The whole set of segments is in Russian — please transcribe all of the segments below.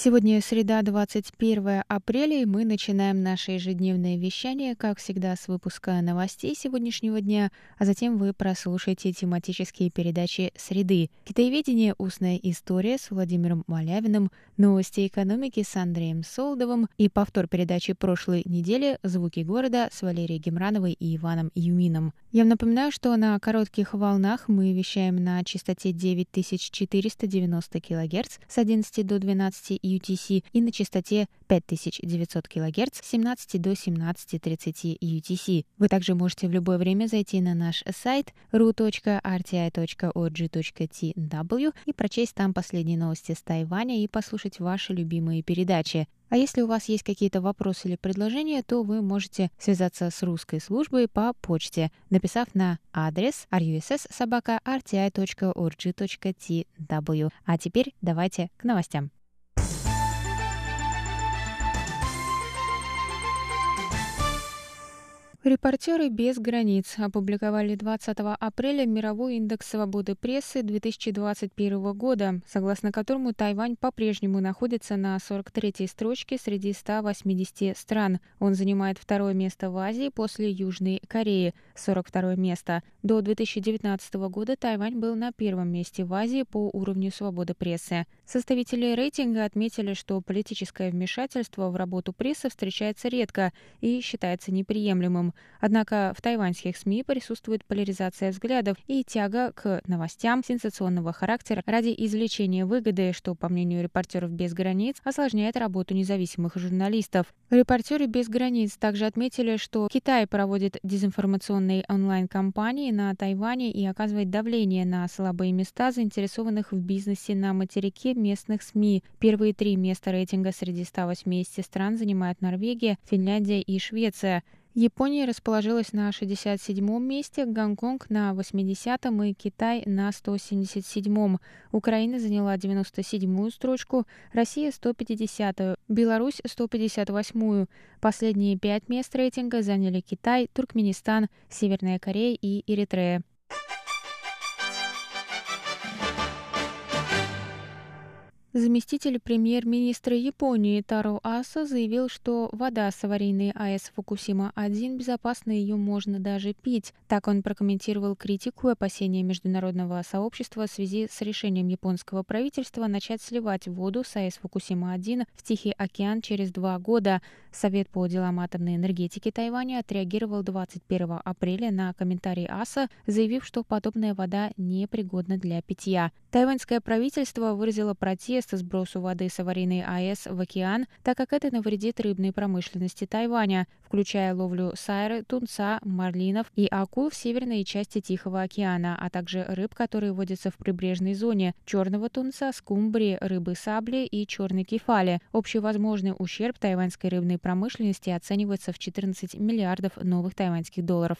Сегодня среда, 21 апреля, и мы начинаем наше ежедневное вещание, как всегда, с выпуска новостей сегодняшнего дня, а затем вы прослушаете тематические передачи «Среды», «Китаеведение. Устная история» с Владимиром Малявиным, «Новости экономики» с Андреем Солдовым и повтор передачи прошлой недели «Звуки города» с Валерией Гемрановой и Иваном Юмином. Я напоминаю, что на коротких волнах мы вещаем на частоте 9490 кГц с 11 до 12 UTC и на частоте 5900 кГц с 17 до 17.30 UTC. Вы также можете в любое время зайти на наш сайт ru.rti.org.tw и прочесть там последние новости с Тайваня и послушать ваши любимые передачи. А если у вас есть какие-то вопросы или предложения, то вы можете связаться с русской службой по почте, написав на адрес russsobaka.rti.org.tw. А теперь давайте к новостям. Репортеры без границ опубликовали 20 апреля мировой индекс свободы прессы 2021 года, согласно которому Тайвань по-прежнему находится на 43-й строчке среди 180 стран. Он занимает второе место в Азии после Южной Кореи, 42 место. До 2019 года Тайвань был на первом месте в Азии по уровню свободы прессы. Составители рейтинга отметили, что политическое вмешательство в работу прессы встречается редко и считается неприемлемым. Однако в тайваньских СМИ присутствует поляризация взглядов и тяга к новостям сенсационного характера ради извлечения выгоды, что, по мнению репортеров без границ, осложняет работу независимых журналистов. Репортеры без границ также отметили, что Китай проводит дезинформационные онлайн-кампании на Тайване и оказывает давление на слабые места заинтересованных в бизнесе на материке местных СМИ. Первые три места рейтинга среди 180 стран занимают Норвегия, Финляндия и Швеция. Япония расположилась на 67-м месте, Гонконг на 80-м и Китай на 177-м. Украина заняла 97-ю строчку, Россия 150-ю, Беларусь 158-ю. Последние пять мест рейтинга заняли Китай, Туркменистан, Северная Корея и Эритрея. Заместитель премьер-министра Японии Таро Аса заявил, что вода с аварийной АЭС Фукусима-1 безопасна, ее можно даже пить. Так он прокомментировал критику и опасения международного сообщества в связи с решением японского правительства начать сливать воду с АЭС Фукусима-1 в Тихий океан через два года. Совет по делам атомной энергетики Тайваня отреагировал 21 апреля на комментарий АСА, заявив, что подобная вода непригодна для питья. Тайваньское правительство выразило протест протеста сбросу воды с аварийной АЭС в океан, так как это навредит рыбной промышленности Тайваня, включая ловлю сайры, тунца, марлинов и акул в северной части Тихого океана, а также рыб, которые водятся в прибрежной зоне, черного тунца, скумбрии, рыбы сабли и черной кефали. Общий возможный ущерб тайваньской рыбной промышленности оценивается в 14 миллиардов новых тайваньских долларов.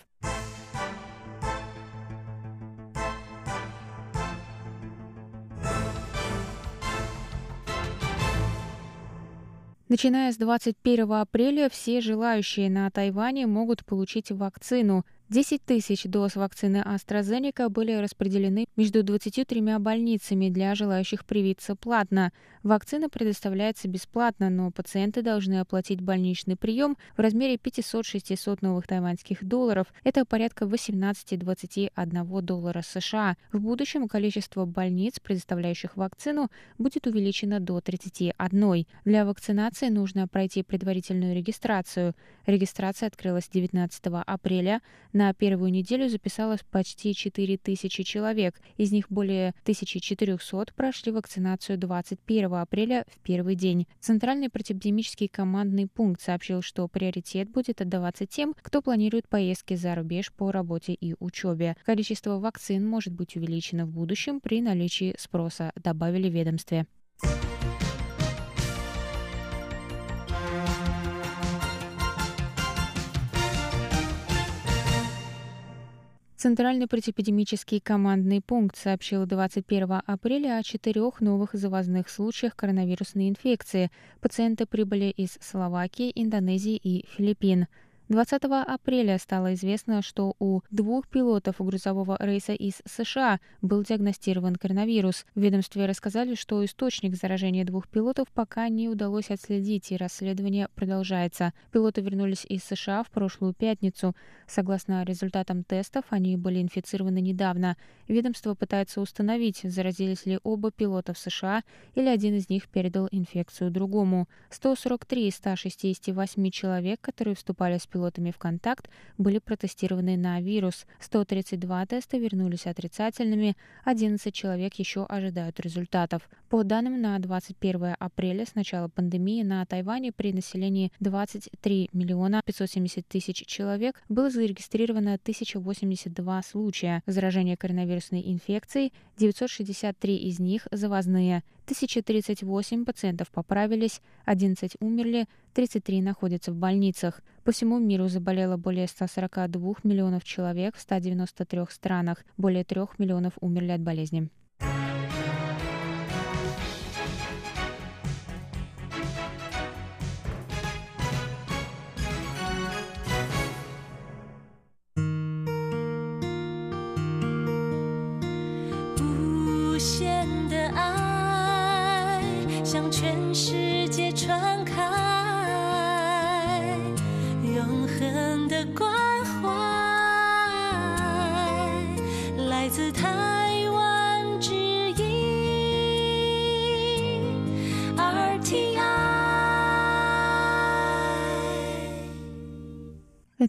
Начиная с 21 апреля все желающие на Тайване могут получить вакцину – 10 тысяч доз вакцины AstraZeneca были распределены между 23 больницами для желающих привиться платно. Вакцина предоставляется бесплатно, но пациенты должны оплатить больничный прием в размере 500-600 новых тайваньских долларов. Это порядка 18-21 доллара США. В будущем количество больниц, предоставляющих вакцину, будет увеличено до 31. Для вакцинации нужно пройти предварительную регистрацию. Регистрация открылась 19 апреля. На первую неделю записалось почти 4 тысячи человек. Из них более 1400 прошли вакцинацию 21 апреля в первый день. Центральный противоэпидемический командный пункт сообщил, что приоритет будет отдаваться тем, кто планирует поездки за рубеж по работе и учебе. Количество вакцин может быть увеличено в будущем при наличии спроса, добавили ведомстве. Центральный противоэпидемический командный пункт сообщил 21 апреля о четырех новых завозных случаях коронавирусной инфекции. Пациенты прибыли из Словакии, Индонезии и Филиппин. 20 апреля стало известно, что у двух пилотов грузового рейса из США был диагностирован коронавирус. В ведомстве рассказали, что источник заражения двух пилотов пока не удалось отследить, и расследование продолжается. Пилоты вернулись из США в прошлую пятницу. Согласно результатам тестов, они были инфицированы недавно. Ведомство пытается установить, заразились ли оба пилота в США или один из них передал инфекцию другому. 143 из 168 человек, которые вступали с пилотами в контакт, были протестированы на вирус. 132 теста вернулись отрицательными, 11 человек еще ожидают результатов. По данным на 21 апреля с начала пандемии на Тайване при населении 23 миллиона 570 тысяч человек было зарегистрировано 1082 случая заражения коронавирусной инфекцией, 963 из них завозные. 1038 пациентов поправились, 11 умерли, 33 находятся в больницах. По всему миру заболело более 142 миллионов человек в 193 странах, более 3 миллионов умерли от болезни.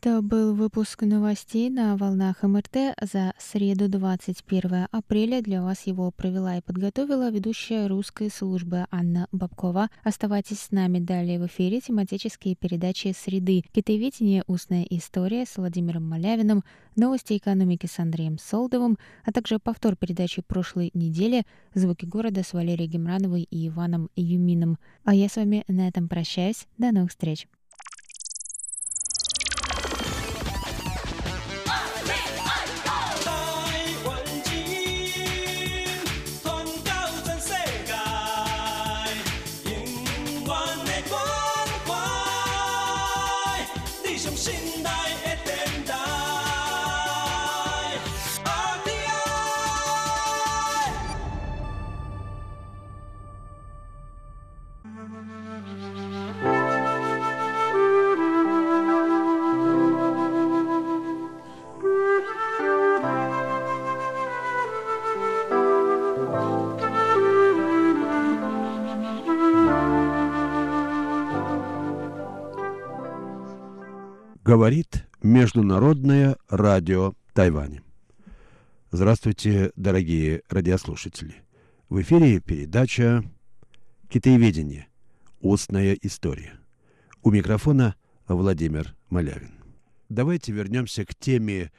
Это был выпуск новостей на волнах МРТ за среду 21 апреля. Для вас его провела и подготовила ведущая русской службы Анна Бабкова. Оставайтесь с нами далее в эфире тематические передачи «Среды», «Китаеведение. Устная история» с Владимиром Малявиным, новости экономики с Андреем Солдовым, а также повтор передачи прошлой недели «Звуки города» с Валерией Гемрановой и Иваном Юмином. А я с вами на этом прощаюсь. До новых встреч! Международное радио Тайваня. Здравствуйте, дорогие радиослушатели. В эфире передача «Китаеведение. Устная история». У микрофона Владимир Малявин. Давайте вернемся к теме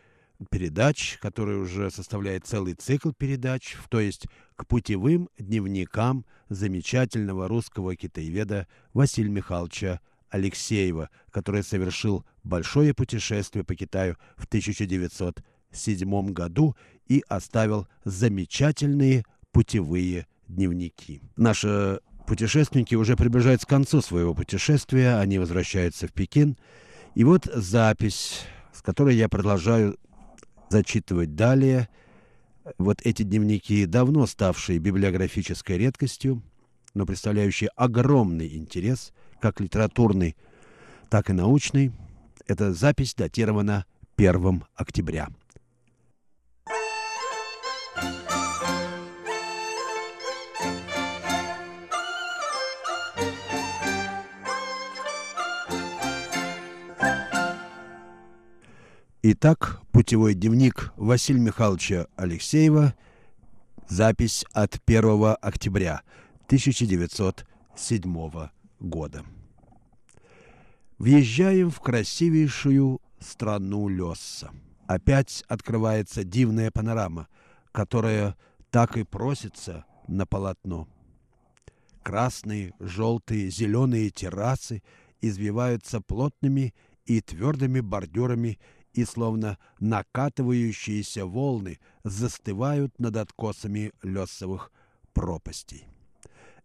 передач, которая уже составляет целый цикл передач, то есть к путевым дневникам замечательного русского китаеведа Василия Михайловича Алексеева, который совершил большое путешествие по Китаю в 1907 году и оставил замечательные путевые дневники. Наши путешественники уже приближаются к концу своего путешествия, они возвращаются в Пекин. И вот запись, с которой я продолжаю зачитывать далее. Вот эти дневники, давно ставшие библиографической редкостью, но представляющие огромный интерес – как литературный, так и научный. Эта запись датирована 1 октября. Итак, путевой дневник Василия Михайловича Алексеева, запись от 1 октября 1907 года. Въезжаем в красивейшую страну Лесса. Опять открывается дивная панорама, которая так и просится на полотно. Красные, желтые, зеленые террасы извиваются плотными и твердыми бордюрами и словно накатывающиеся волны застывают над откосами лесовых пропастей.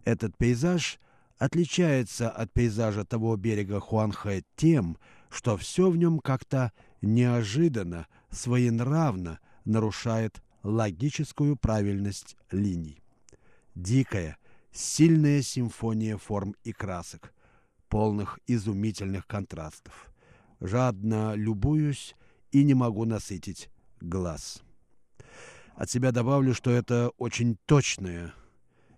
Этот пейзаж отличается от пейзажа того берега Хуанхэ тем, что все в нем как-то неожиданно, своенравно нарушает логическую правильность линий. Дикая, сильная симфония форм и красок, полных изумительных контрастов. Жадно любуюсь и не могу насытить глаз. От себя добавлю, что это очень точное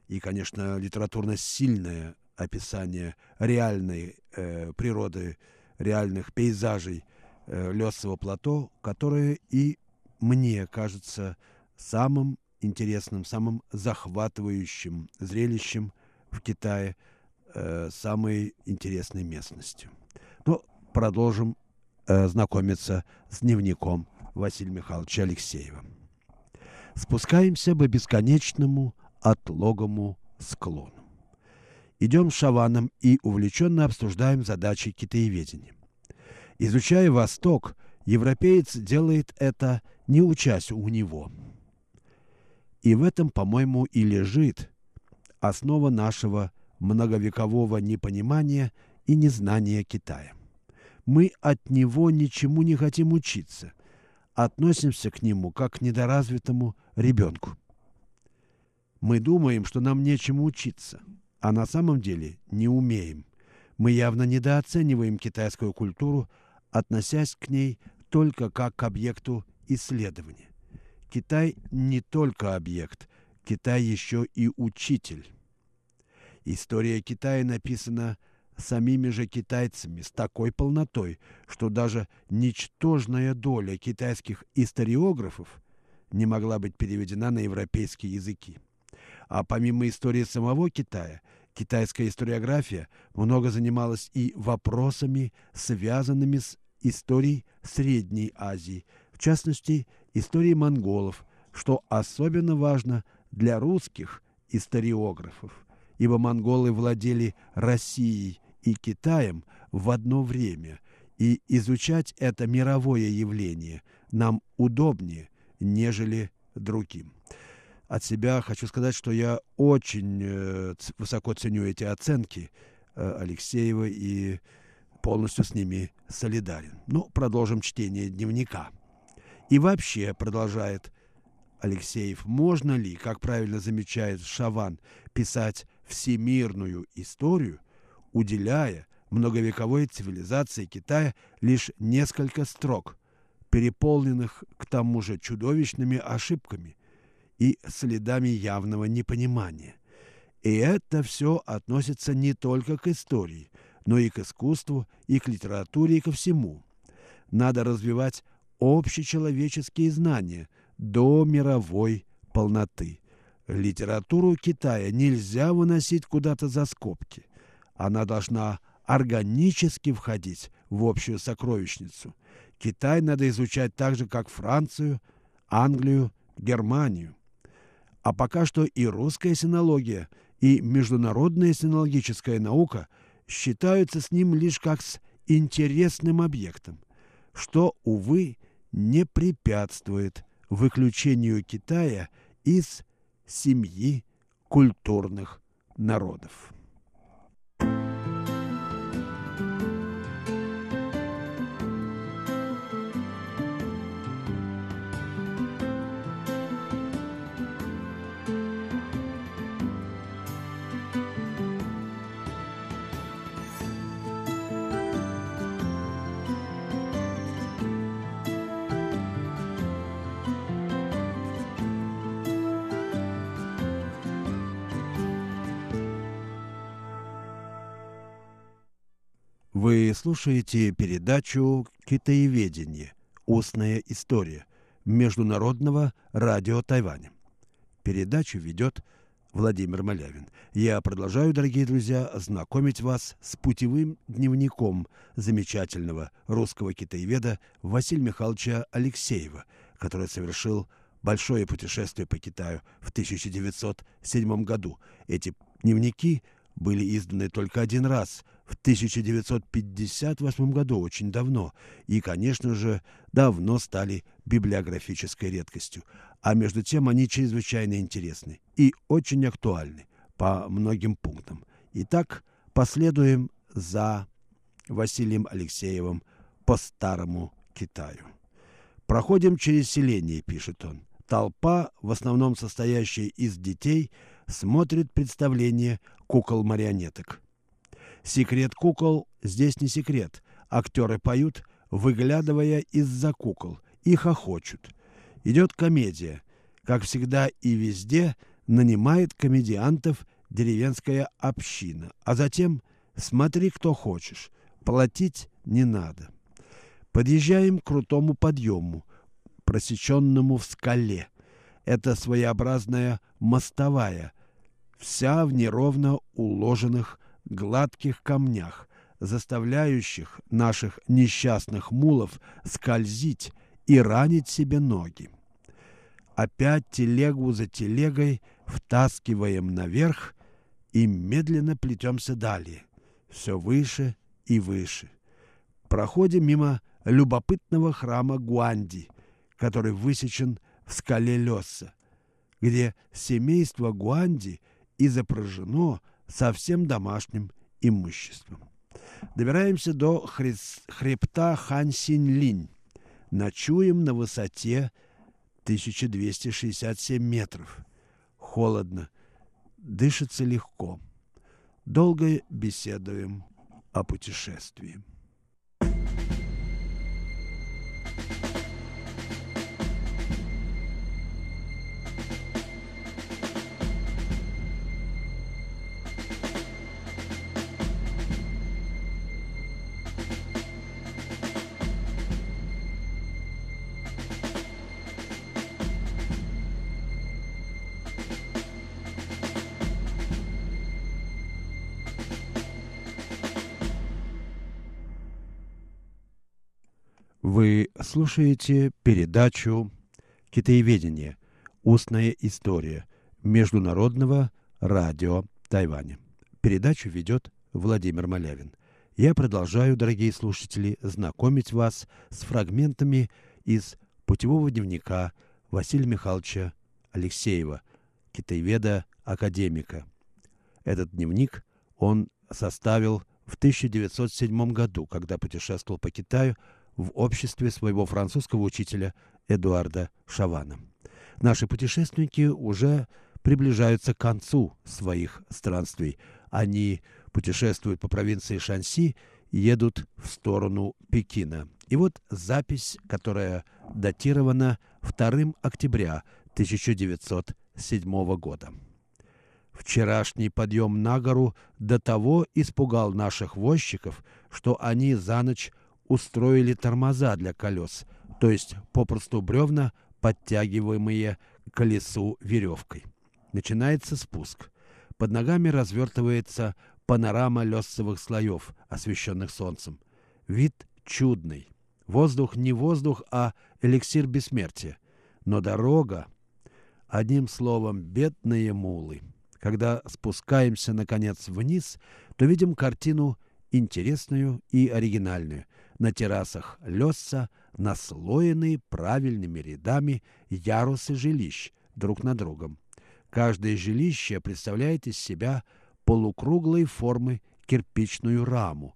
и, конечно, литературно сильное описание реальной э, природы, реальных пейзажей э, Лесового плато, которое и мне кажется самым интересным, самым захватывающим зрелищем в Китае, э, самой интересной местностью. Но продолжим э, знакомиться с дневником Василия Михайловича Алексеева. Спускаемся по бесконечному отлогому склону. Идем шаваном и увлеченно обсуждаем задачи китаеведения. Изучая Восток, европеец делает это, не учась у него – и в этом, по-моему, и лежит основа нашего многовекового непонимания и незнания Китая. Мы от него ничему не хотим учиться, относимся к нему как к недоразвитому ребенку. Мы думаем, что нам нечему учиться, а на самом деле не умеем. Мы явно недооцениваем китайскую культуру, относясь к ней только как к объекту исследования. Китай не только объект, Китай еще и учитель. История Китая написана самими же китайцами с такой полнотой, что даже ничтожная доля китайских историографов не могла быть переведена на европейские языки. А помимо истории самого Китая, китайская историография много занималась и вопросами, связанными с историей Средней Азии, в частности, истории монголов, что особенно важно для русских историографов, ибо монголы владели Россией и Китаем в одно время, и изучать это мировое явление нам удобнее, нежели другим. От себя хочу сказать, что я очень э, высоко ценю эти оценки э, Алексеева и полностью с ними солидарен. Ну, продолжим чтение дневника. И вообще, продолжает Алексеев, можно ли, как правильно замечает Шаван, писать всемирную историю, уделяя многовековой цивилизации Китая лишь несколько строк, переполненных к тому же чудовищными ошибками и следами явного непонимания. И это все относится не только к истории, но и к искусству, и к литературе, и ко всему. Надо развивать общечеловеческие знания до мировой полноты. Литературу Китая нельзя выносить куда-то за скобки. Она должна органически входить в общую сокровищницу. Китай надо изучать так же, как Францию, Англию, Германию. А пока что и русская синология, и международная синологическая наука считаются с ним лишь как с интересным объектом, что, увы, не препятствует выключению Китая из семьи культурных народов. Вы слушаете передачу «Китаеведение. Устная история» Международного радио Тайваня. Передачу ведет Владимир Малявин. Я продолжаю, дорогие друзья, знакомить вас с путевым дневником замечательного русского китаеведа Василия Михайловича Алексеева, который совершил большое путешествие по Китаю в 1907 году. Эти дневники были изданы только один раз – в 1958 году, очень давно, и, конечно же, давно стали библиографической редкостью. А между тем они чрезвычайно интересны и очень актуальны по многим пунктам. Итак, последуем за Василием Алексеевым по старому Китаю. Проходим через селение, пишет он. Толпа, в основном состоящая из детей, смотрит представление кукол-марионеток. Секрет кукол здесь не секрет. Актеры поют, выглядывая из-за кукол, и хохочут. Идет комедия. Как всегда и везде, нанимает комедиантов деревенская община. А затем смотри, кто хочешь. Платить не надо. Подъезжаем к крутому подъему, просеченному в скале. Это своеобразная мостовая, вся в неровно уложенных гладких камнях, заставляющих наших несчастных мулов скользить и ранить себе ноги. Опять телегу за телегой втаскиваем наверх и медленно плетемся далее, все выше и выше. Проходим мимо любопытного храма Гуанди, который высечен в скале Лесса, где семейство Гуанди изображено совсем домашним имуществом. Добираемся до хребта Хан-Синь-Линь. Ночуем на высоте 1267 метров. Холодно, дышится легко. Долго беседуем о путешествии. Вы слушаете передачу «Китаеведение. Устная история» Международного радио Тайваня. Передачу ведет Владимир Малявин. Я продолжаю, дорогие слушатели, знакомить вас с фрагментами из путевого дневника Василия Михайловича Алексеева, китаеведа-академика. Этот дневник он составил в 1907 году, когда путешествовал по Китаю в обществе своего французского учителя Эдуарда Шавана. Наши путешественники уже приближаются к концу своих странствий. Они путешествуют по провинции Шанси едут в сторону Пекина. И вот запись, которая датирована 2 октября 1907 года. Вчерашний подъем на гору до того испугал наших возчиков, что они за ночь устроили тормоза для колес, то есть попросту бревна, подтягиваемые к колесу веревкой. Начинается спуск. Под ногами развертывается панорама лесовых слоев, освещенных солнцем. Вид чудный. Воздух не воздух, а эликсир бессмертия. Но дорога... Одним словом, бедные мулы. Когда спускаемся, наконец, вниз, то видим картину интересную и оригинальную – на террасах Лесса наслоены правильными рядами ярусы жилищ друг на другом. Каждое жилище представляет из себя полукруглой формы кирпичную раму,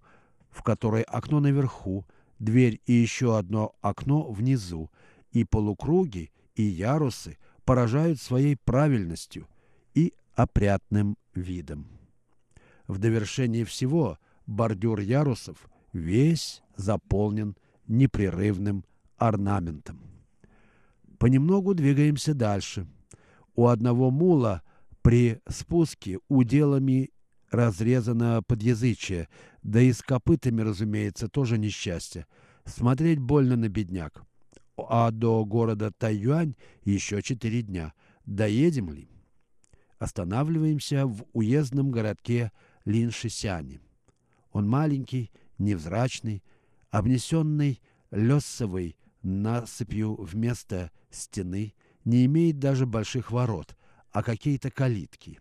в которой окно наверху, дверь и еще одно окно внизу, и полукруги, и ярусы поражают своей правильностью и опрятным видом. В довершении всего бордюр ярусов весь заполнен непрерывным орнаментом. Понемногу двигаемся дальше. У одного мула при спуске уделами разрезано подъязычие, да и с копытами, разумеется, тоже несчастье. Смотреть больно на бедняк. А до города Тайюань еще четыре дня. Доедем ли? Останавливаемся в уездном городке Линшисяне. Он маленький, невзрачный, обнесенный лесовой насыпью вместо стены, не имеет даже больших ворот, а какие-то калитки.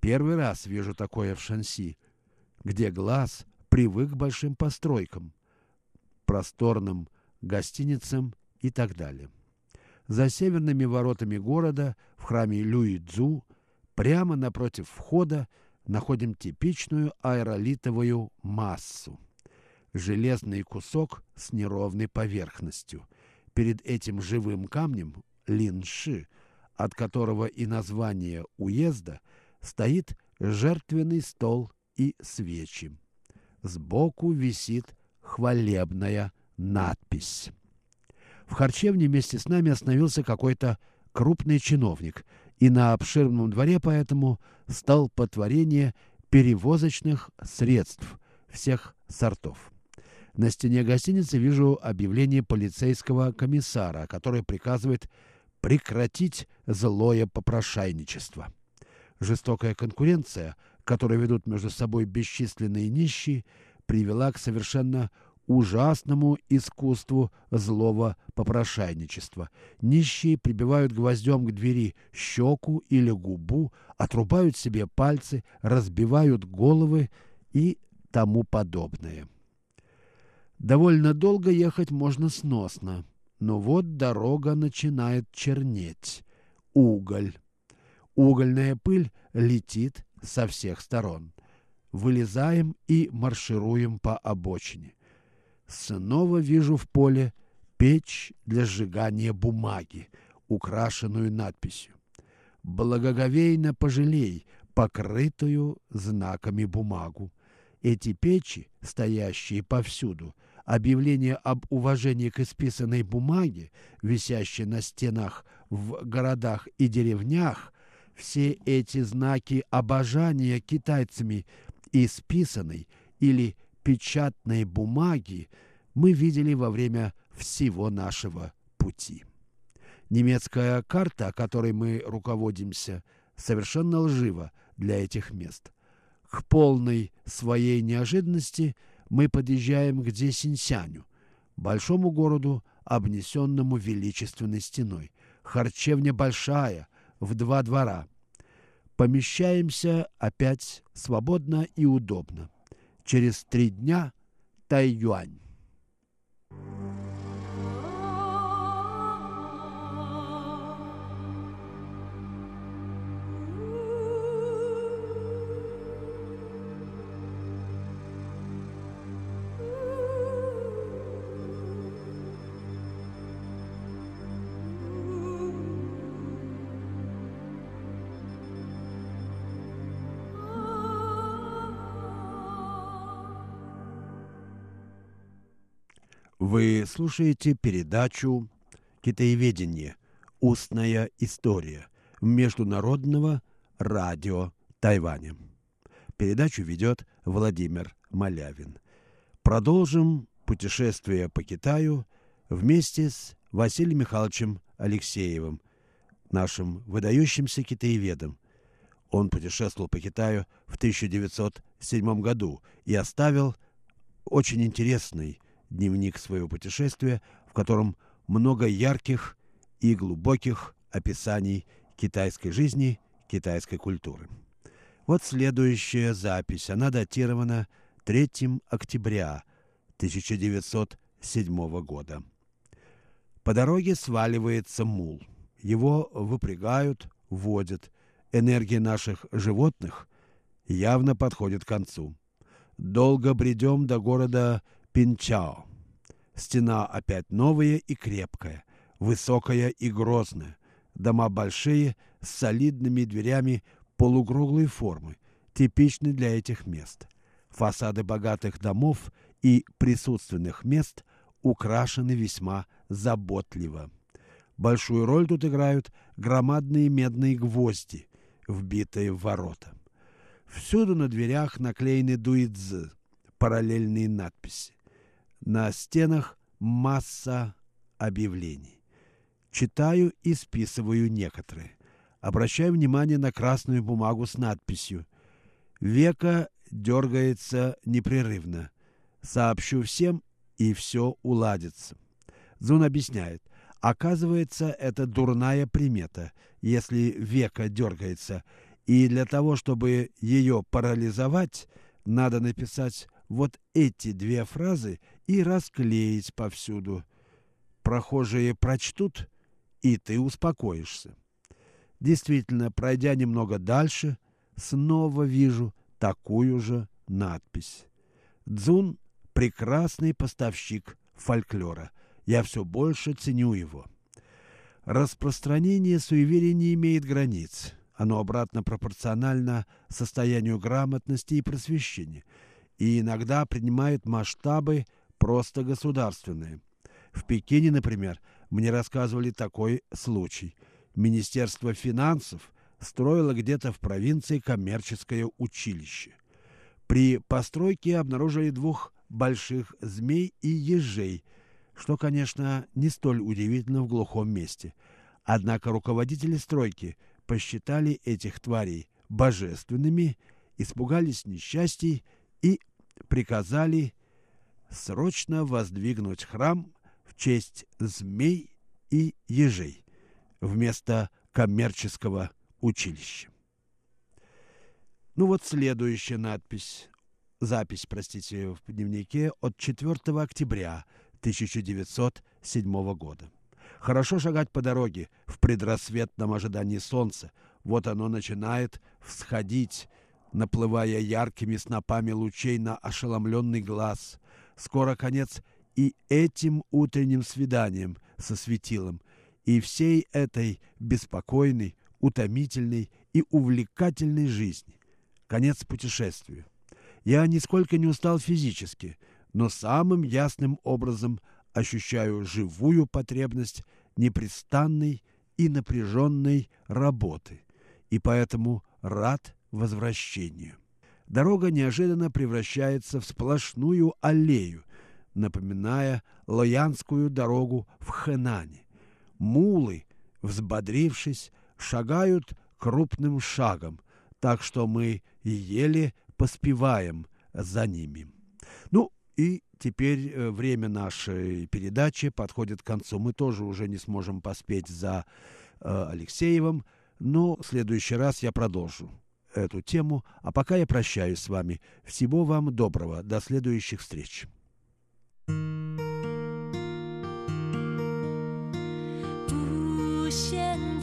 Первый раз вижу такое в Шанси. где глаз привык к большим постройкам, просторным гостиницам и так далее. За северными воротами города в храме Люидзу прямо напротив входа находим типичную аэролитовую массу. Железный кусок с неровной поверхностью. Перед этим живым камнем линши, от которого и название уезда, стоит жертвенный стол и свечи. Сбоку висит хвалебная надпись. В харчевне вместе с нами остановился какой-то крупный чиновник, и на обширном дворе поэтому стал потворение перевозочных средств всех сортов. На стене гостиницы вижу объявление полицейского комиссара, который приказывает прекратить злое попрошайничество. Жестокая конкуренция, которую ведут между собой бесчисленные нищие, привела к совершенно ужасному искусству злого попрошайничества. Нищие прибивают гвоздем к двери щеку или губу, отрубают себе пальцы, разбивают головы и тому подобное. Довольно долго ехать можно сносно, но вот дорога начинает чернеть. Уголь. Угольная пыль летит со всех сторон. Вылезаем и маршируем по обочине. Снова вижу в поле печь для сжигания бумаги, украшенную надписью. «Благоговейно пожалей, покрытую знаками бумагу». Эти печи, стоящие повсюду, объявления об уважении к исписанной бумаге, висящие на стенах в городах и деревнях, все эти знаки обожания китайцами исписанной или печатной бумаги мы видели во время всего нашего пути. Немецкая карта, которой мы руководимся, совершенно лжива для этих мест. К полной своей неожиданности мы подъезжаем к Дзесинсяню, большому городу, обнесенному величественной стеной. Харчевня большая, в два двора. Помещаемся опять свободно и удобно. Через три дня Тайюань. Вы слушаете передачу «Китаеведение. Устная история» Международного радио Тайваня. Передачу ведет Владимир Малявин. Продолжим путешествие по Китаю вместе с Василием Михайловичем Алексеевым, нашим выдающимся китаеведом. Он путешествовал по Китаю в 1907 году и оставил очень интересный дневник своего путешествия, в котором много ярких и глубоких описаний китайской жизни, китайской культуры. Вот следующая запись. Она датирована 3 октября 1907 года. По дороге сваливается мул. Его выпрягают, водят. Энергия наших животных явно подходит к концу. Долго бредем до города Пинчао. Стена опять новая и крепкая, высокая и грозная. Дома большие, с солидными дверями полукруглой формы, типичны для этих мест. Фасады богатых домов и присутственных мест украшены весьма заботливо. Большую роль тут играют громадные медные гвозди, вбитые в ворота. Всюду на дверях наклеены дуидзы, параллельные надписи. На стенах масса объявлений. Читаю и списываю некоторые. Обращаю внимание на красную бумагу с надписью «Века дергается непрерывно. Сообщу всем, и все уладится». Зун объясняет. Оказывается, это дурная примета, если века дергается, и для того, чтобы ее парализовать, Надо написать вот эти две фразы и расклеить повсюду. Прохожие прочтут, и ты успокоишься. Действительно, пройдя немного дальше, снова вижу такую же надпись. Дзун – прекрасный поставщик фольклора. Я все больше ценю его. Распространение суеверий не имеет границ. Оно обратно пропорционально состоянию грамотности и просвещения и иногда принимает масштабы просто государственные. В Пекине, например, мне рассказывали такой случай. Министерство финансов строило где-то в провинции коммерческое училище. При постройке обнаружили двух больших змей и ежей, что, конечно, не столь удивительно в глухом месте. Однако руководители стройки посчитали этих тварей божественными, испугались несчастий и приказали срочно воздвигнуть храм в честь змей и ежей вместо коммерческого училища. Ну вот следующая надпись, запись, простите, в дневнике от 4 октября 1907 года. Хорошо шагать по дороге в предрассветном ожидании солнца. Вот оно начинает всходить, наплывая яркими снопами лучей на ошеломленный глаз. Скоро конец и этим утренним свиданием со светилом, и всей этой беспокойной, утомительной и увлекательной жизни. Конец путешествию. Я нисколько не устал физически, но самым ясным образом ощущаю живую потребность непрестанной и напряженной работы, и поэтому рад возвращению. Дорога неожиданно превращается в сплошную аллею, напоминая Лоянскую дорогу в Хэнане. Мулы, взбодрившись, шагают крупным шагом, так что мы еле поспеваем за ними. Ну и теперь э, время нашей передачи подходит к концу. Мы тоже уже не сможем поспеть за э, Алексеевым, но в следующий раз я продолжу эту тему, а пока я прощаюсь с вами. Всего вам доброго. До следующих встреч. 无限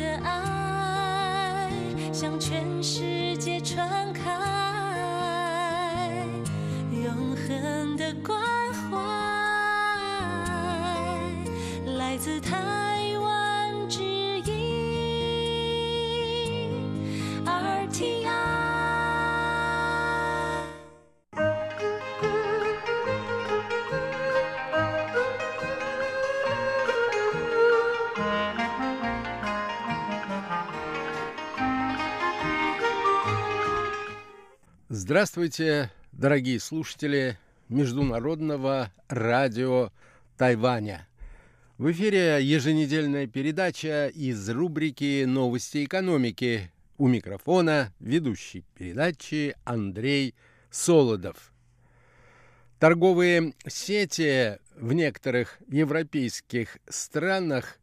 Здравствуйте, дорогие слушатели Международного радио Тайваня. В эфире еженедельная передача из рубрики «Новости экономики». У микрофона ведущий передачи Андрей Солодов. Торговые сети в некоторых европейских странах,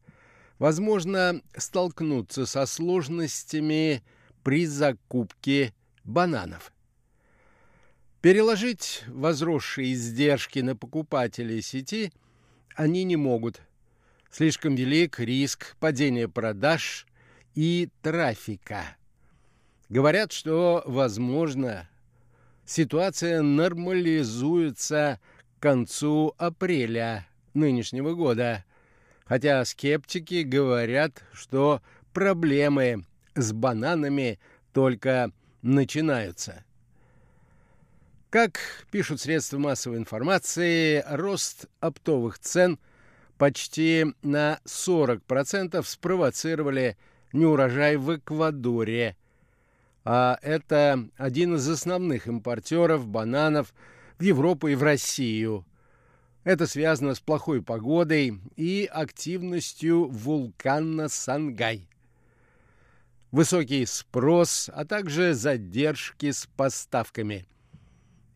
возможно, столкнутся со сложностями при закупке бананов. Переложить возросшие издержки на покупателей сети они не могут. Слишком велик риск падения продаж и трафика. Говорят, что, возможно, ситуация нормализуется к концу апреля нынешнего года, хотя скептики говорят, что проблемы с бананами только начинаются. Как пишут средства массовой информации, рост оптовых цен почти на 40% спровоцировали неурожай в Эквадоре. А это один из основных импортеров бананов в Европу и в Россию. Это связано с плохой погодой и активностью вулкана Сангай. Высокий спрос, а также задержки с поставками –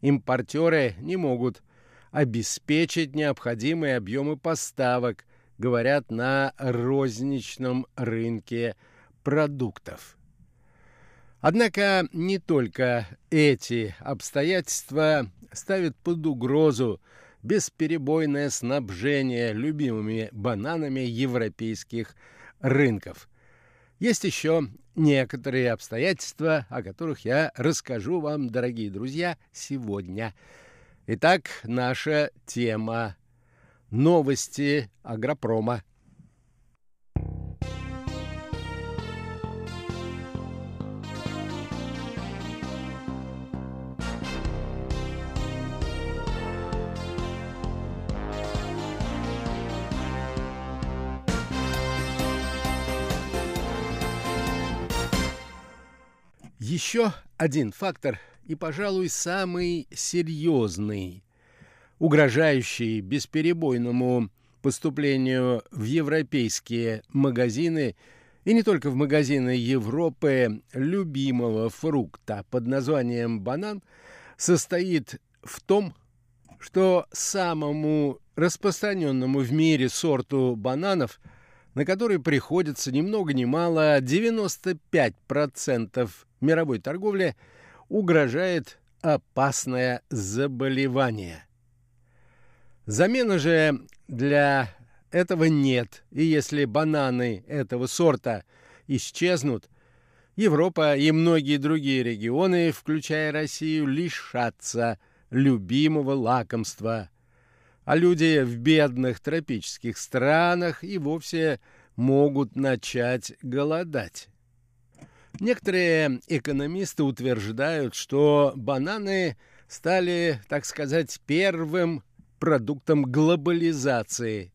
Импортеры не могут обеспечить необходимые объемы поставок, говорят на розничном рынке продуктов. Однако не только эти обстоятельства ставят под угрозу бесперебойное снабжение любимыми бананами европейских рынков. Есть еще некоторые обстоятельства, о которых я расскажу вам, дорогие друзья, сегодня. Итак, наша тема – новости агропрома. Еще один фактор, и, пожалуй, самый серьезный, угрожающий бесперебойному поступлению в европейские магазины и не только в магазины Европы любимого фрукта под названием банан, состоит в том, что самому распространенному в мире сорту бананов, на который приходится ни много ни мало 95% мировой торговли угрожает опасное заболевание. Замены же для этого нет, и если бананы этого сорта исчезнут, Европа и многие другие регионы, включая Россию, лишатся любимого лакомства, а люди в бедных тропических странах и вовсе могут начать голодать. Некоторые экономисты утверждают, что бананы стали, так сказать, первым продуктом глобализации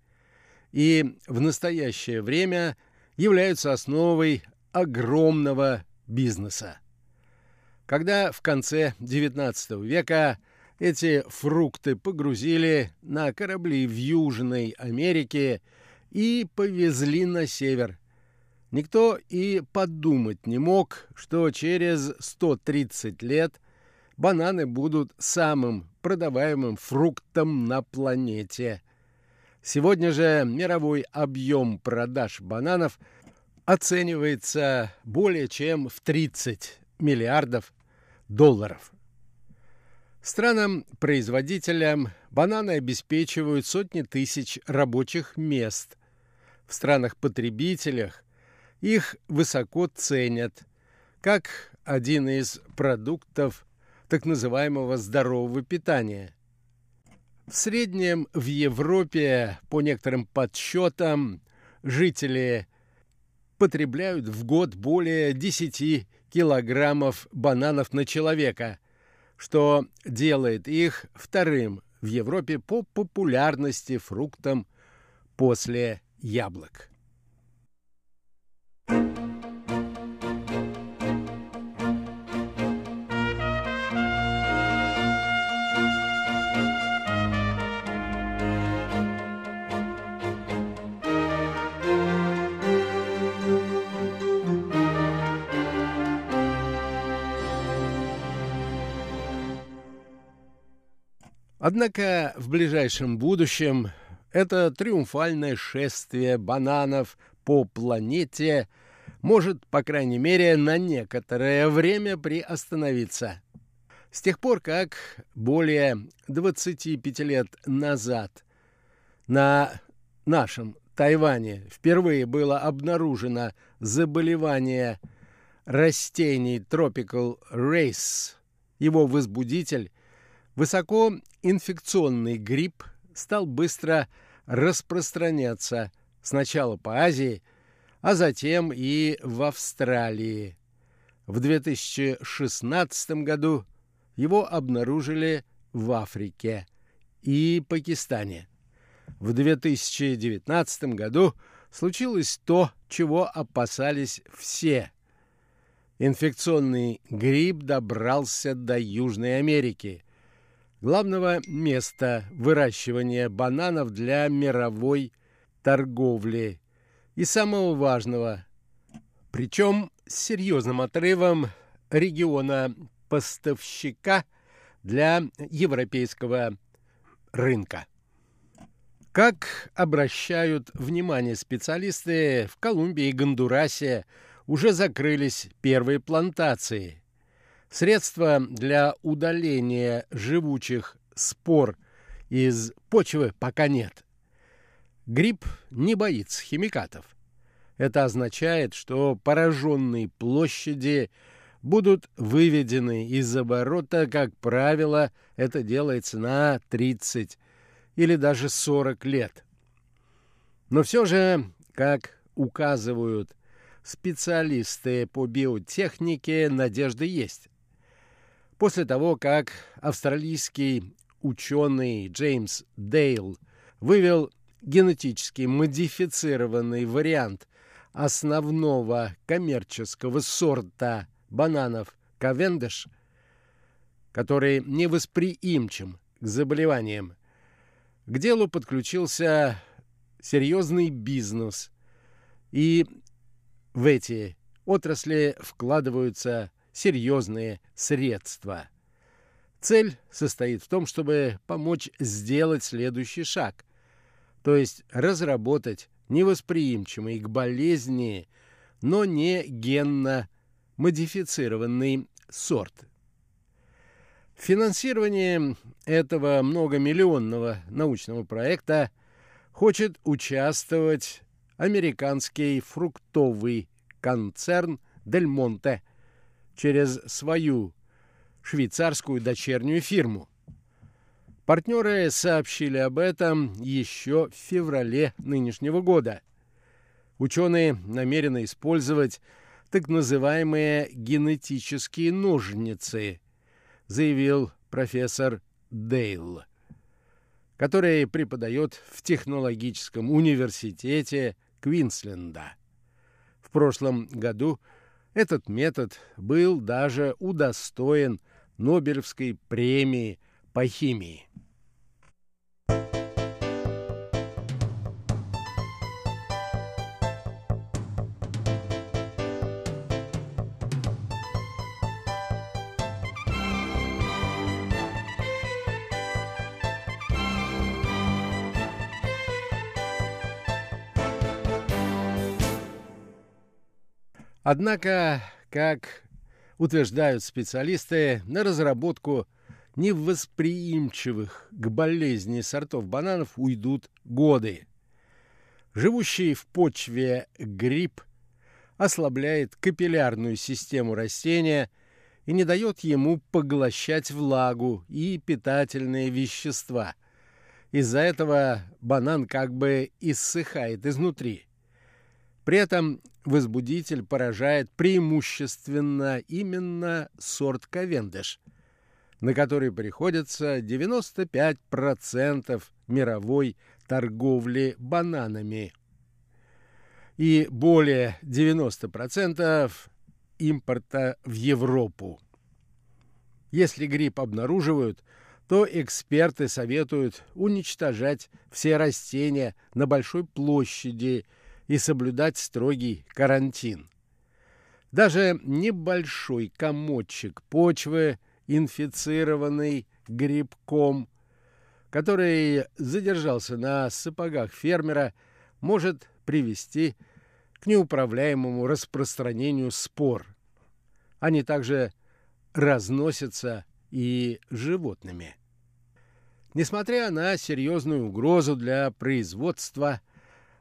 и в настоящее время являются основой огромного бизнеса. Когда в конце XIX века эти фрукты погрузили на корабли в Южной Америке и повезли на север – Никто и подумать не мог, что через 130 лет бананы будут самым продаваемым фруктом на планете. Сегодня же мировой объем продаж бананов оценивается более чем в 30 миллиардов долларов. Странам-производителям бананы обеспечивают сотни тысяч рабочих мест. В странах-потребителях их высоко ценят, как один из продуктов так называемого здорового питания. В среднем в Европе, по некоторым подсчетам, жители потребляют в год более 10 килограммов бананов на человека, что делает их вторым в Европе по популярности фруктом после яблок. Однако в ближайшем будущем это триумфальное шествие бананов по планете может, по крайней мере, на некоторое время приостановиться. С тех пор, как более 25 лет назад на нашем Тайване впервые было обнаружено заболевание растений Tropical Race, его возбудитель, высокоинфекционный грипп стал быстро распространяться – Сначала по Азии, а затем и в Австралии. В 2016 году его обнаружили в Африке и Пакистане. В 2019 году случилось то, чего опасались все. Инфекционный грипп добрался до Южной Америки, главного места выращивания бананов для мировой торговли и самого важного, причем с серьезным отрывом региона поставщика для европейского рынка. Как обращают внимание специалисты в Колумбии и Гондурасе, уже закрылись первые плантации. Средства для удаления живучих спор из почвы пока нет. Гриб не боится химикатов. Это означает, что пораженные площади будут выведены из оборота, как правило, это делается на 30 или даже 40 лет. Но все же, как указывают специалисты по биотехнике, надежда есть. После того, как австралийский ученый Джеймс Дейл вывел генетически модифицированный вариант основного коммерческого сорта бананов Кавендиш, который невосприимчив к заболеваниям, к делу подключился серьезный бизнес, и в эти отрасли вкладываются серьезные средства. Цель состоит в том, чтобы помочь сделать следующий шаг, то есть разработать невосприимчивый к болезни, но не генно модифицированный сорт. Финансирование этого многомиллионного научного проекта хочет участвовать американский фруктовый концерн «Дель Монте» через свою швейцарскую дочернюю фирму. Партнеры сообщили об этом еще в феврале нынешнего года. Ученые намерены использовать так называемые генетические ножницы, заявил профессор Дейл, который преподает в технологическом университете Квинсленда. В прошлом году этот метод был даже удостоен Нобелевской премии по химии. Однако, как утверждают специалисты, на разработку невосприимчивых к болезни сортов бананов уйдут годы. Живущий в почве гриб ослабляет капиллярную систему растения и не дает ему поглощать влагу и питательные вещества. Из-за этого банан как бы иссыхает изнутри. При этом возбудитель поражает преимущественно именно сорт Кавендиш, на который приходится 95% мировой торговли бананами и более 90% импорта в Европу. Если грипп обнаруживают, то эксперты советуют уничтожать все растения на большой площади – и соблюдать строгий карантин. Даже небольшой комочек почвы, инфицированный грибком, который задержался на сапогах фермера, может привести к неуправляемому распространению спор. Они также разносятся и животными. Несмотря на серьезную угрозу для производства –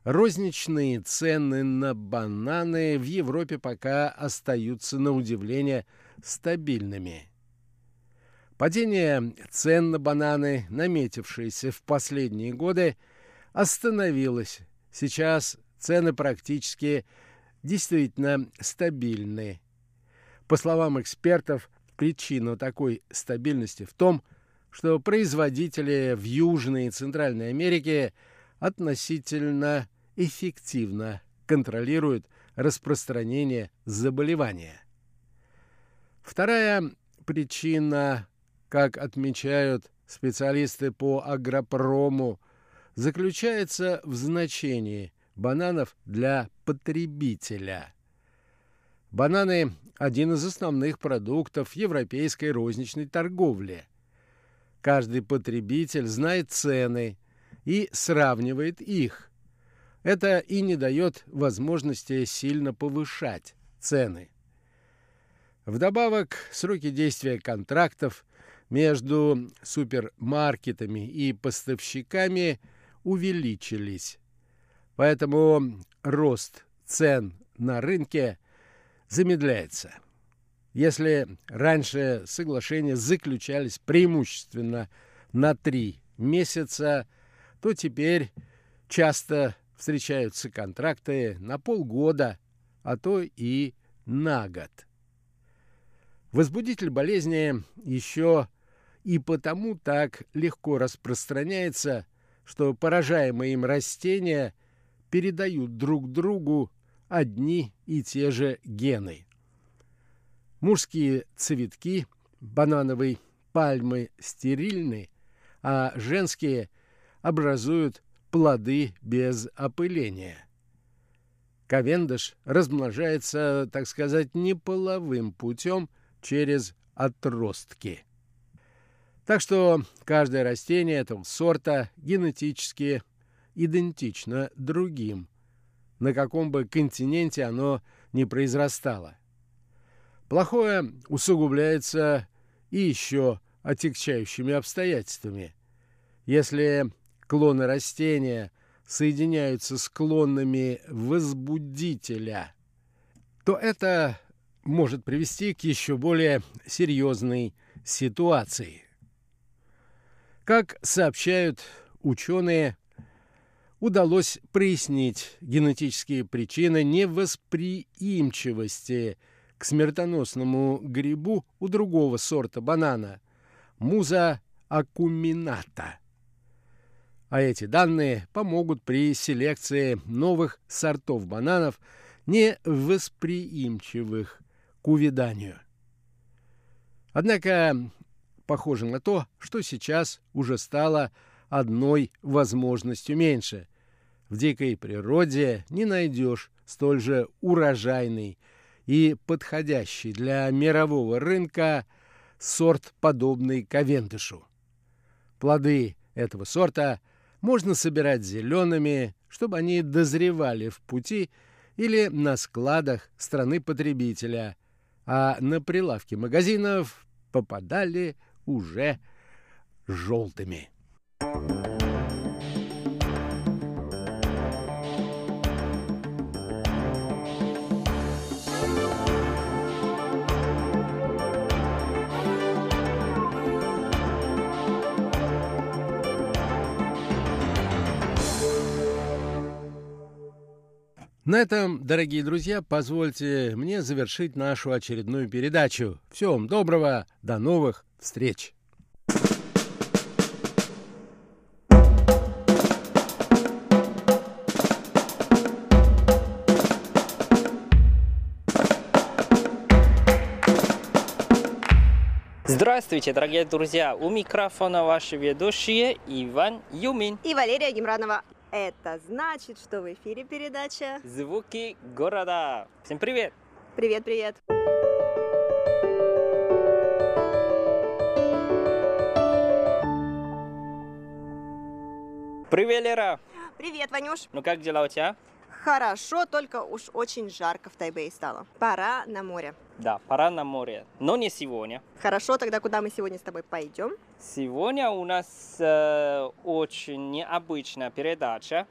Розничные цены на бананы в Европе пока остаются на удивление стабильными. Падение цен на бананы, наметившееся в последние годы, остановилось. Сейчас цены практически действительно стабильны. По словам экспертов, причина такой стабильности в том, что производители в Южной и Центральной Америке относительно эффективно контролирует распространение заболевания. Вторая причина, как отмечают специалисты по агропрому, заключается в значении бананов для потребителя. Бананы – один из основных продуктов европейской розничной торговли. Каждый потребитель знает цены и сравнивает их – это и не дает возможности сильно повышать цены. Вдобавок, сроки действия контрактов между супермаркетами и поставщиками увеличились. Поэтому рост цен на рынке замедляется. Если раньше соглашения заключались преимущественно на три месяца, то теперь часто встречаются контракты на полгода, а то и на год. Возбудитель болезни еще и потому так легко распространяется, что поражаемые им растения передают друг другу одни и те же гены. Мужские цветки банановой пальмы стерильны, а женские образуют плоды без опыления. Ковендыш размножается, так сказать, неполовым путем через отростки. Так что каждое растение этого сорта генетически идентично другим, на каком бы континенте оно ни произрастало. Плохое усугубляется и еще отягчающими обстоятельствами. Если клоны растения соединяются с клонами возбудителя, то это может привести к еще более серьезной ситуации. Как сообщают ученые, удалось прояснить генетические причины невосприимчивости к смертоносному грибу у другого сорта банана – муза акумината. А эти данные помогут при селекции новых сортов бананов, невосприимчивых к увяданию. Однако похоже на то, что сейчас уже стало одной возможностью меньше. В дикой природе не найдешь столь же урожайный и подходящий для мирового рынка сорт, подобный ковендышу. Плоды этого сорта можно собирать зелеными, чтобы они дозревали в пути или на складах страны потребителя, а на прилавки магазинов попадали уже желтыми. На этом, дорогие друзья, позвольте мне завершить нашу очередную передачу. Всего вам доброго, до новых встреч! Здравствуйте, дорогие друзья! У микрофона ваши ведущие Иван Юмин. И Валерия Гемранова. Это значит, что в эфире передача Звуки города. Всем привет! «Привет-привет». Привет, Лера! Привет, Ванюш. Ну как дела у тебя? Хорошо, только уж очень жарко в Тайбэе стало. Пора на море. Да, пора на море, но не сегодня. Хорошо, тогда куда мы сегодня с тобой пойдем? Сегодня у нас э, очень необычная передача,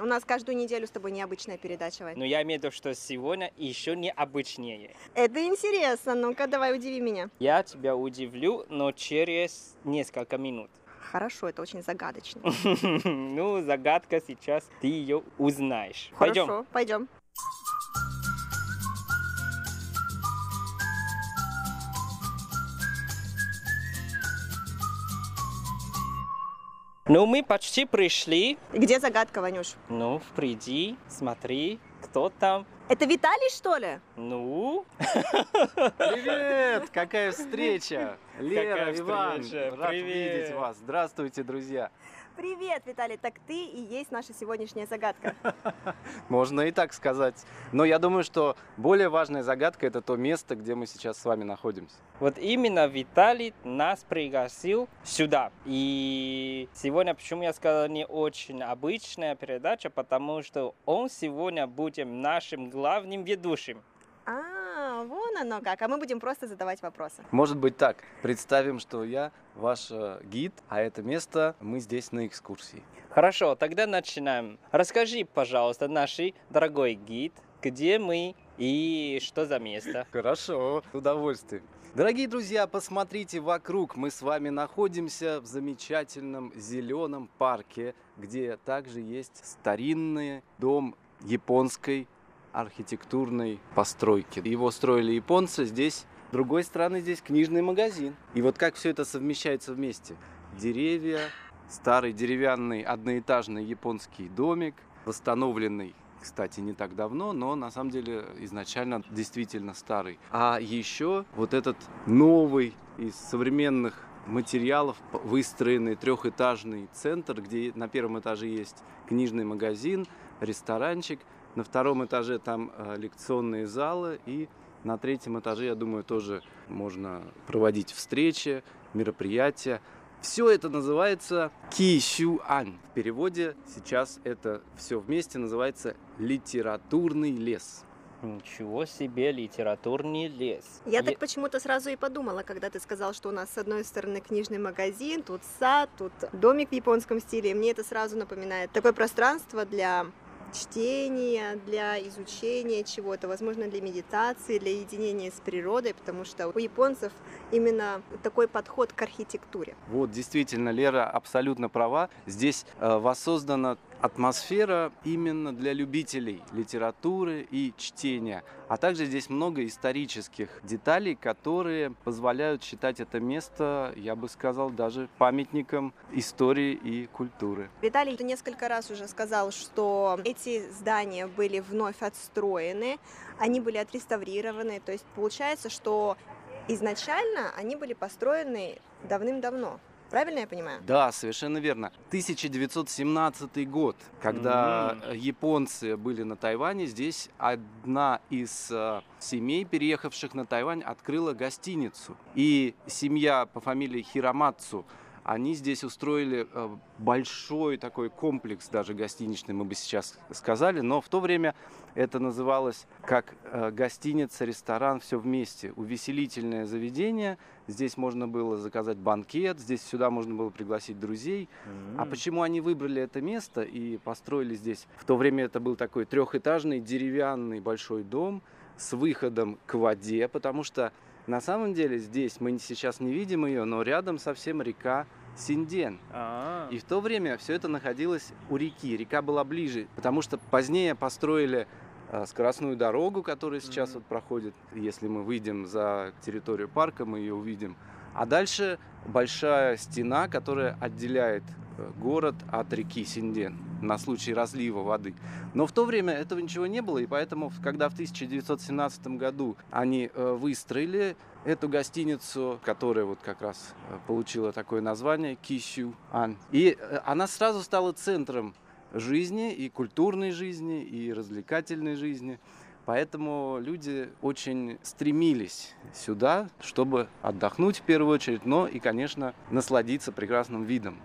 У нас каждую неделю с тобой необычная передача, Вань. но я имею в виду, что сегодня еще необычнее. Это интересно. Ну-ка, давай удиви меня. Я тебя удивлю, но через несколько минут. Хорошо, это очень загадочно. Ну, загадка сейчас, ты ее узнаешь. Пойдем. Хорошо, пойдем. Ну, мы почти пришли. Где загадка, Ванюш? Ну, впереди, смотри, кто там. Это Виталий, что ли? Ну, Привет! Какая встреча! Лера, Какая Иван, встреча! рад Привет! видеть вас. Здравствуйте, друзья. Привет, Виталий. Так ты и есть наша сегодняшняя загадка. Можно и так сказать. Но я думаю, что более важная загадка это то место, где мы сейчас с вами находимся. вот именно Виталий нас пригласил сюда. И сегодня, почему я сказал, не очень обычная передача, потому что он сегодня будет нашим главным ведущим. А, А, вон оно как. А мы будем просто задавать вопросы. Может быть так. Представим, что я ваш э, гид, а это место мы здесь на экскурсии. Хорошо, тогда начинаем. Расскажи, пожалуйста, нашей дорогой гид, где мы и что за место. Хорошо, с удовольствием. Дорогие друзья, посмотрите вокруг. Мы с вами находимся в замечательном зеленом парке, где также есть старинный дом японской архитектурной постройки. Его строили японцы, здесь с другой стороны здесь книжный магазин. И вот как все это совмещается вместе. Деревья, старый деревянный одноэтажный японский домик, восстановленный кстати, не так давно, но на самом деле изначально действительно старый. А еще вот этот новый из современных материалов выстроенный трехэтажный центр, где на первом этаже есть книжный магазин, ресторанчик, на втором этаже там э, лекционные залы и на третьем этаже, я думаю, тоже можно проводить встречи, мероприятия. Все это называется кищуань. В переводе сейчас это все вместе называется литературный лес. Ничего себе, литературный лес. Я так почему-то сразу и подумала, когда ты сказал, что у нас с одной стороны книжный магазин, тут сад, тут домик в японском стиле. И мне это сразу напоминает такое пространство для чтения, для изучения чего-то, возможно, для медитации, для единения с природой, потому что у японцев именно такой подход к архитектуре. Вот, действительно, Лера абсолютно права. Здесь э, воссоздана атмосфера именно для любителей литературы и чтения. А также здесь много исторических деталей, которые позволяют считать это место, я бы сказал, даже памятником истории и культуры. Виталий несколько раз уже сказал, что эти здания были вновь отстроены, они были отреставрированы. То есть получается, что изначально они были построены давным-давно. Правильно я понимаю? Да, совершенно верно. 1917 год, когда mm-hmm. японцы были на Тайване, здесь одна из э, семей, переехавших на Тайвань, открыла гостиницу. И семья по фамилии Хиромацу они здесь устроили э, большой такой комплекс, даже гостиничный, мы бы сейчас сказали, но в то время это называлось как э, гостиница, ресторан, все вместе, увеселительное заведение. Здесь можно было заказать банкет, здесь сюда можно было пригласить друзей. Mm-hmm. А почему они выбрали это место и построили здесь? В то время это был такой трехэтажный деревянный большой дом с выходом к воде, потому что на самом деле здесь мы сейчас не видим ее, но рядом совсем река Синден. А-а-а. И в то время все это находилось у реки. Река была ближе, потому что позднее построили э, скоростную дорогу, которая сейчас mm-hmm. вот проходит. Если мы выйдем за территорию парка, мы ее увидим. А дальше большая стена, которая отделяет э, город от реки Синден на случай разлива воды. Но в то время этого ничего не было, и поэтому, когда в 1917 году они э, выстроили эту гостиницу, которая вот как раз э, получила такое название Кищу Ан, и она сразу стала центром жизни и культурной жизни, и развлекательной жизни. Поэтому люди очень стремились сюда, чтобы отдохнуть в первую очередь, но и, конечно, насладиться прекрасным видом.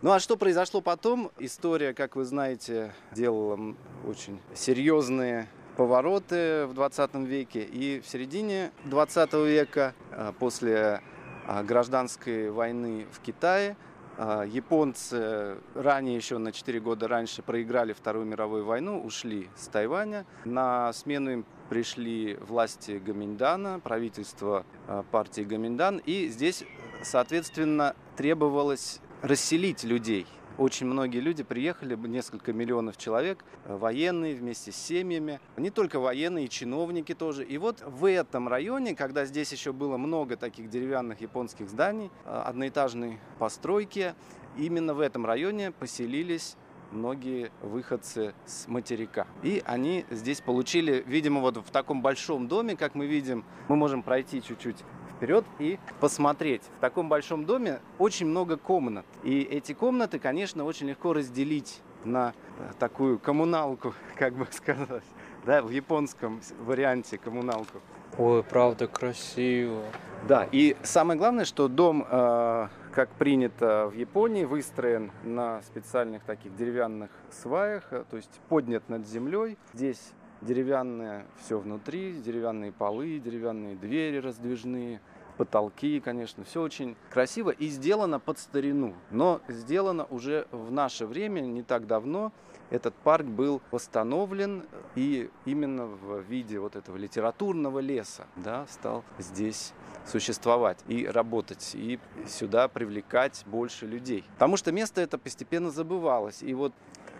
Ну а что произошло потом? История, как вы знаете, делала очень серьезные повороты в 20 веке. И в середине 20 века, а, после а, гражданской войны в Китае, японцы ранее, еще на 4 года раньше, проиграли Вторую мировую войну, ушли с Тайваня. На смену им пришли власти Гаминдана, правительство партии Гаминдан. И здесь, соответственно, требовалось расселить людей. Очень многие люди приехали, несколько миллионов человек, э, военные вместе с семьями, не только военные, и чиновники тоже. И вот в этом районе, когда здесь еще было много таких деревянных японских зданий, э, одноэтажной постройки, именно в этом районе поселились многие выходцы с материка. И они здесь получили, видимо, вот в таком большом доме, как мы видим, мы можем пройти чуть-чуть вперед и посмотреть. В таком большом доме очень много комнат. И эти комнаты, конечно, очень легко разделить на э, такую коммуналку, как бы сказать, да, в японском варианте коммуналку. Ой, правда красиво. Да, и самое главное, что дом, э, как принято в Японии, выстроен на специальных таких деревянных сваях, э, то есть поднят над землей. Здесь Деревянное все внутри, деревянные полы, деревянные двери раздвижные, потолки, конечно, все очень красиво и сделано под старину. Но сделано уже в наше время, не так давно, этот парк был восстановлен и именно в виде вот этого литературного леса да, стал здесь существовать и работать, и сюда привлекать больше людей. Потому что место это постепенно забывалось. И вот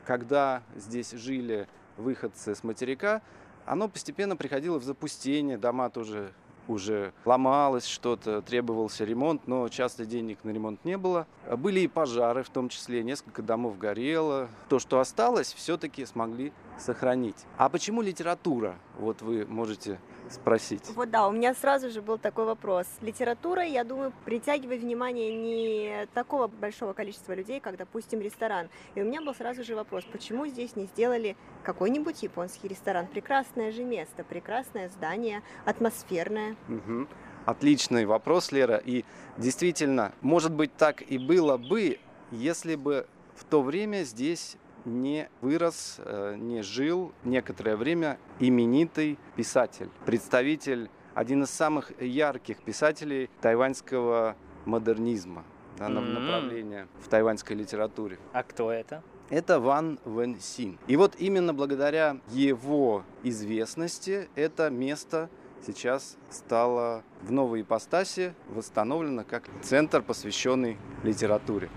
когда здесь жили выходцы с материка, оно постепенно приходило в запустение, дома тоже уже ломалось что-то, требовался ремонт, но часто денег на ремонт не было. Были и пожары, в том числе несколько домов горело. То, что осталось, все-таки смогли сохранить. А почему литература? Вот вы можете спросить. Вот да, у меня сразу же был такой вопрос. Литература, я думаю, притягивает внимание не такого большого количества людей, как, допустим, ресторан. И у меня был сразу же вопрос, почему здесь не сделали какой-нибудь японский ресторан? Прекрасное же место, прекрасное здание, атмосферное. Угу. Отличный вопрос, Лера. И действительно, может быть, так и было бы, если бы в то время здесь не вырос, э, не жил некоторое время именитый писатель, представитель, один из самых ярких писателей тайваньского модернизма, да, mm-hmm. направления в тайваньской литературе. А кто это? Это Ван Вен Син. И вот именно благодаря его известности это место сейчас стало в новой ипостаси восстановлено как центр, посвященный литературе.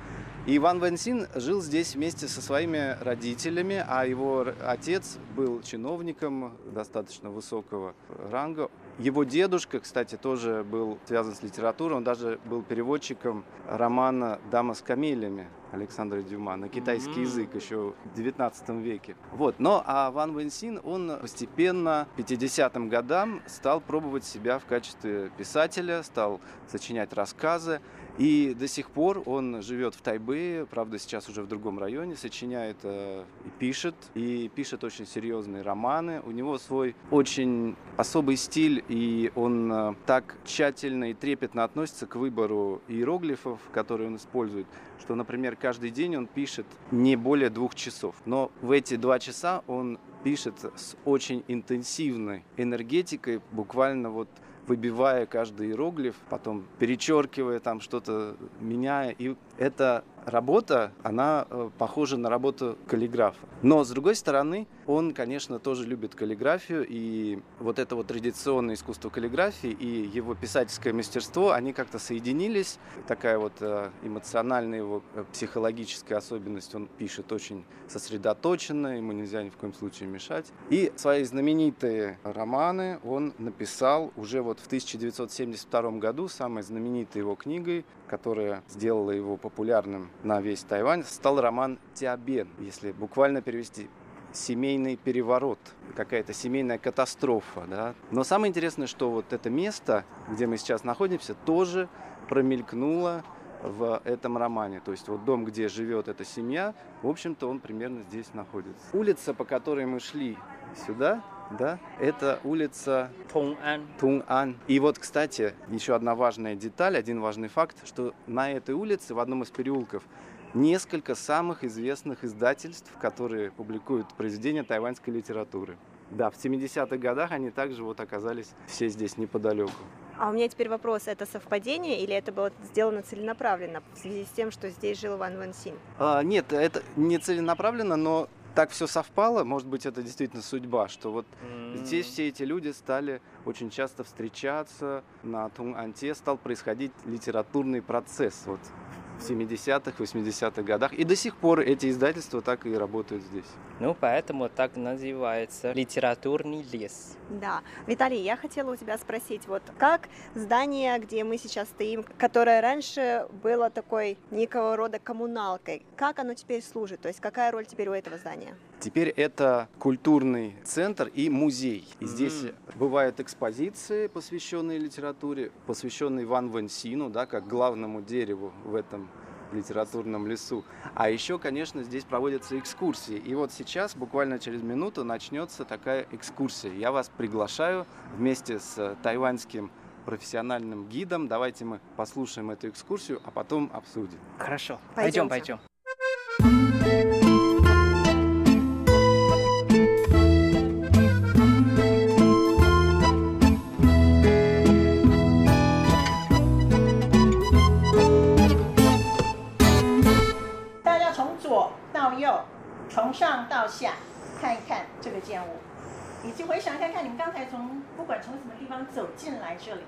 И Иван Венсин жил здесь вместе со своими родителями, а его отец был чиновником достаточно высокого ранга. Его дедушка, кстати, тоже был связан с литературой, он даже был переводчиком романа «Дама с камелиями» Александра Дюма на китайский mm-hmm. язык еще в 19 веке. Вот. Но а Ван Вэнсин, он постепенно к 50-м годам стал пробовать себя в качестве писателя, стал сочинять рассказы. И до сих пор он живет в Тайбэе, правда, сейчас уже в другом районе, сочиняет э, и пишет, и пишет очень серьезные романы. У него свой очень особый стиль, и он э, так тщательно и трепетно относится к выбору иероглифов, которые он использует, что, например, каждый день он пишет не более двух часов. Но в эти два часа он пишет с очень интенсивной энергетикой, буквально вот выбивая каждый иероглиф, потом перечеркивая там что-то, меняя. И эта работа, она э, похожа на работу каллиграфа. Но, с другой стороны, он, конечно, тоже любит каллиграфию, и вот это вот традиционное искусство каллиграфии и его писательское мастерство, они как-то соединились. Такая вот э, эмоциональная его э, психологическая особенность, он пишет очень сосредоточенно, ему нельзя ни в коем случае мешать. И свои знаменитые романы он написал уже вот в 1972 году, самой знаменитой его книгой, которая сделала его популярным на весь Тайвань, стал роман «Тиабен», если буквально перевести семейный переворот, какая-то семейная катастрофа. Да? Но самое интересное, что вот это место, где мы сейчас находимся, тоже промелькнуло в этом романе. То есть вот дом, где живет эта семья, в общем-то, он примерно здесь находится. Улица, по которой мы шли сюда, да, это улица Тунан. Тунан. И вот, кстати, еще одна важная деталь, один важный факт, что на этой улице, в одном из переулков, несколько самых известных издательств, которые публикуют произведения тайваньской литературы. Да, в 70-х годах они также вот оказались все здесь неподалеку. А у меня теперь вопрос, это совпадение или это было сделано целенаправленно в связи с тем, что здесь жил Ван Ван Син? А, нет, это не целенаправленно, но так все совпало, может быть, это действительно судьба, что вот mm-hmm. здесь все эти люди стали очень часто встречаться, на Тунг-Анте стал происходить литературный процесс. Вот в 70-х, 80-х годах. И до сих пор эти издательства так и работают здесь. Ну, поэтому так называется литературный лес. Да. Виталий, я хотела у тебя спросить, вот как здание, где мы сейчас стоим, которое раньше было такой некого рода коммуналкой, как оно теперь служит? То есть какая роль теперь у этого здания? Теперь это культурный центр и музей. И здесь mm-hmm. бывают экспозиции, посвященные литературе, посвященные Ван Вэнсину, да, как главному дереву в этом литературном лесу. А еще, конечно, здесь проводятся экскурсии. И вот сейчас, буквально через минуту, начнется такая экскурсия. Я вас приглашаю вместе с тайваньским профессиональным гидом. Давайте мы послушаем эту экскурсию, а потом обсудим. Хорошо. Пойдем, пойдем. 友从上到下看一看这个建物，以及回想看看你们刚才从不管从什么地方走进来这里，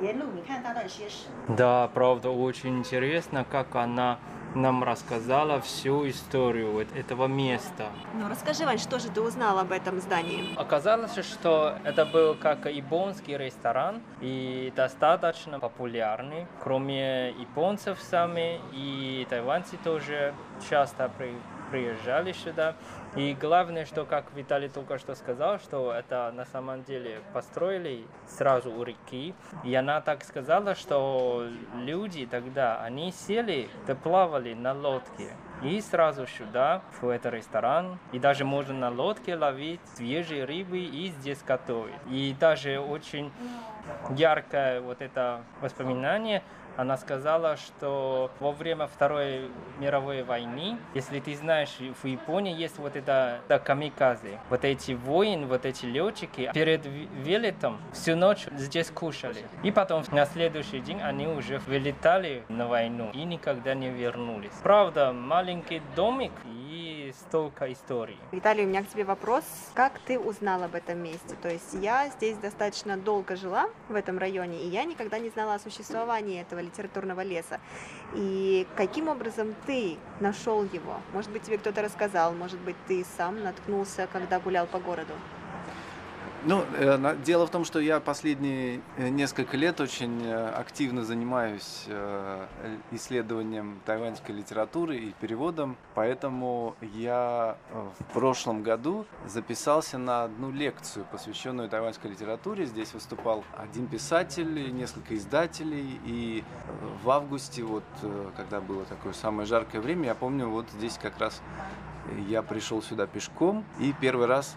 沿路你看到了些什么？ Да, правда, очень интересно, как она нам рассказала всю историю вот этого места. Ну, расскажи, Вань, что же ты узнал об этом здании? Оказалось, что это был как японский ресторан и достаточно популярный. Кроме японцев сами и тайваньцы тоже часто при- приезжали сюда. И главное, что, как Виталий только что сказал, что это на самом деле построили сразу у реки. И она так сказала, что люди тогда, они сели, да плавали на лодке. И сразу сюда, в этот ресторан. И даже можно на лодке ловить свежие рыбы и здесь готовить. И даже очень яркое вот это воспоминание, она сказала, что во время Второй мировой войны, если ты знаешь, в Японии есть вот это, это камикадзе, вот эти воины, вот эти летчики, перед вылетом всю ночь здесь кушали. И потом на следующий день они уже вылетали на войну и никогда не вернулись. Правда, маленький домик столько историй. Виталий, у меня к тебе вопрос. Как ты узнал об этом месте? То есть я здесь достаточно долго жила, в этом районе, и я никогда не знала о существовании этого литературного леса. И каким образом ты нашел его? Может быть, тебе кто-то рассказал, может быть, ты сам наткнулся, когда гулял по городу? Ну, э, дело в том, что я последние э, несколько лет очень э, активно занимаюсь исследованием тайваньской литературы и переводом, поэтому я в прошлом году записался на одну лекцию, посвященную тайваньской литературе. Здесь выступал один писатель, несколько издателей, и в августе, вот, когда было такое самое жаркое время, я помню, вот здесь как раз я пришел сюда пешком и первый раз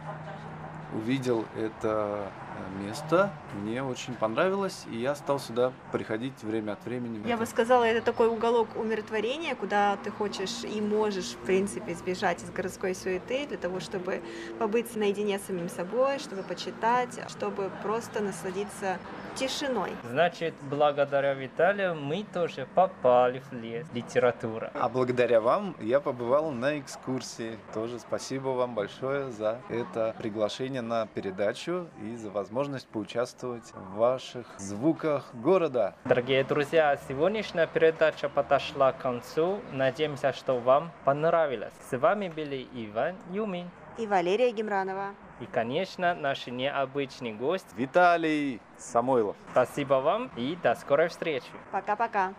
увидел это э, место, мне очень понравилось, и я стал сюда приходить время от времени. Я бы сказала, это такой уголок умиротворения, куда ты хочешь и можешь, в принципе, сбежать из городской суеты для того, чтобы побыть наедине с самим собой, чтобы почитать, чтобы просто насладиться тишиной. Значит, благодаря Виталию мы тоже попали в лес литература. А благодаря вам я побывал на экскурсии. Тоже спасибо вам большое за это приглашение на передачу и за возможность поучаствовать в ваших звуках города. Дорогие друзья, сегодняшняя передача подошла к концу. Надеемся, что вам понравилось. С вами были Иван Юмин. И Валерия Гемранова. И, конечно, наш необычный гость. Виталий Самойлов. Спасибо вам и до скорой встречи. Пока-пока.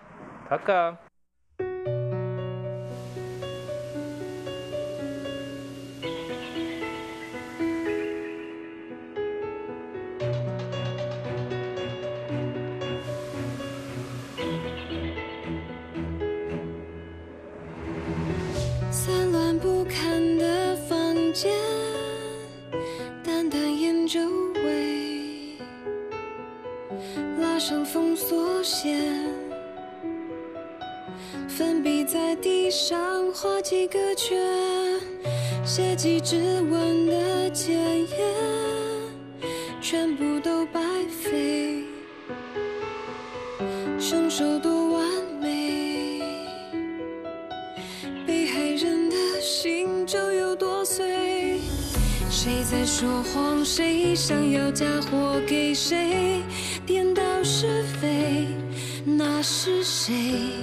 Пока. 散几个圈，写几只吻的检验，全部都白费，凶手多完美。被害人的心就有多碎。谁在说谎？谁想要嫁祸给谁？颠倒是非，那是谁？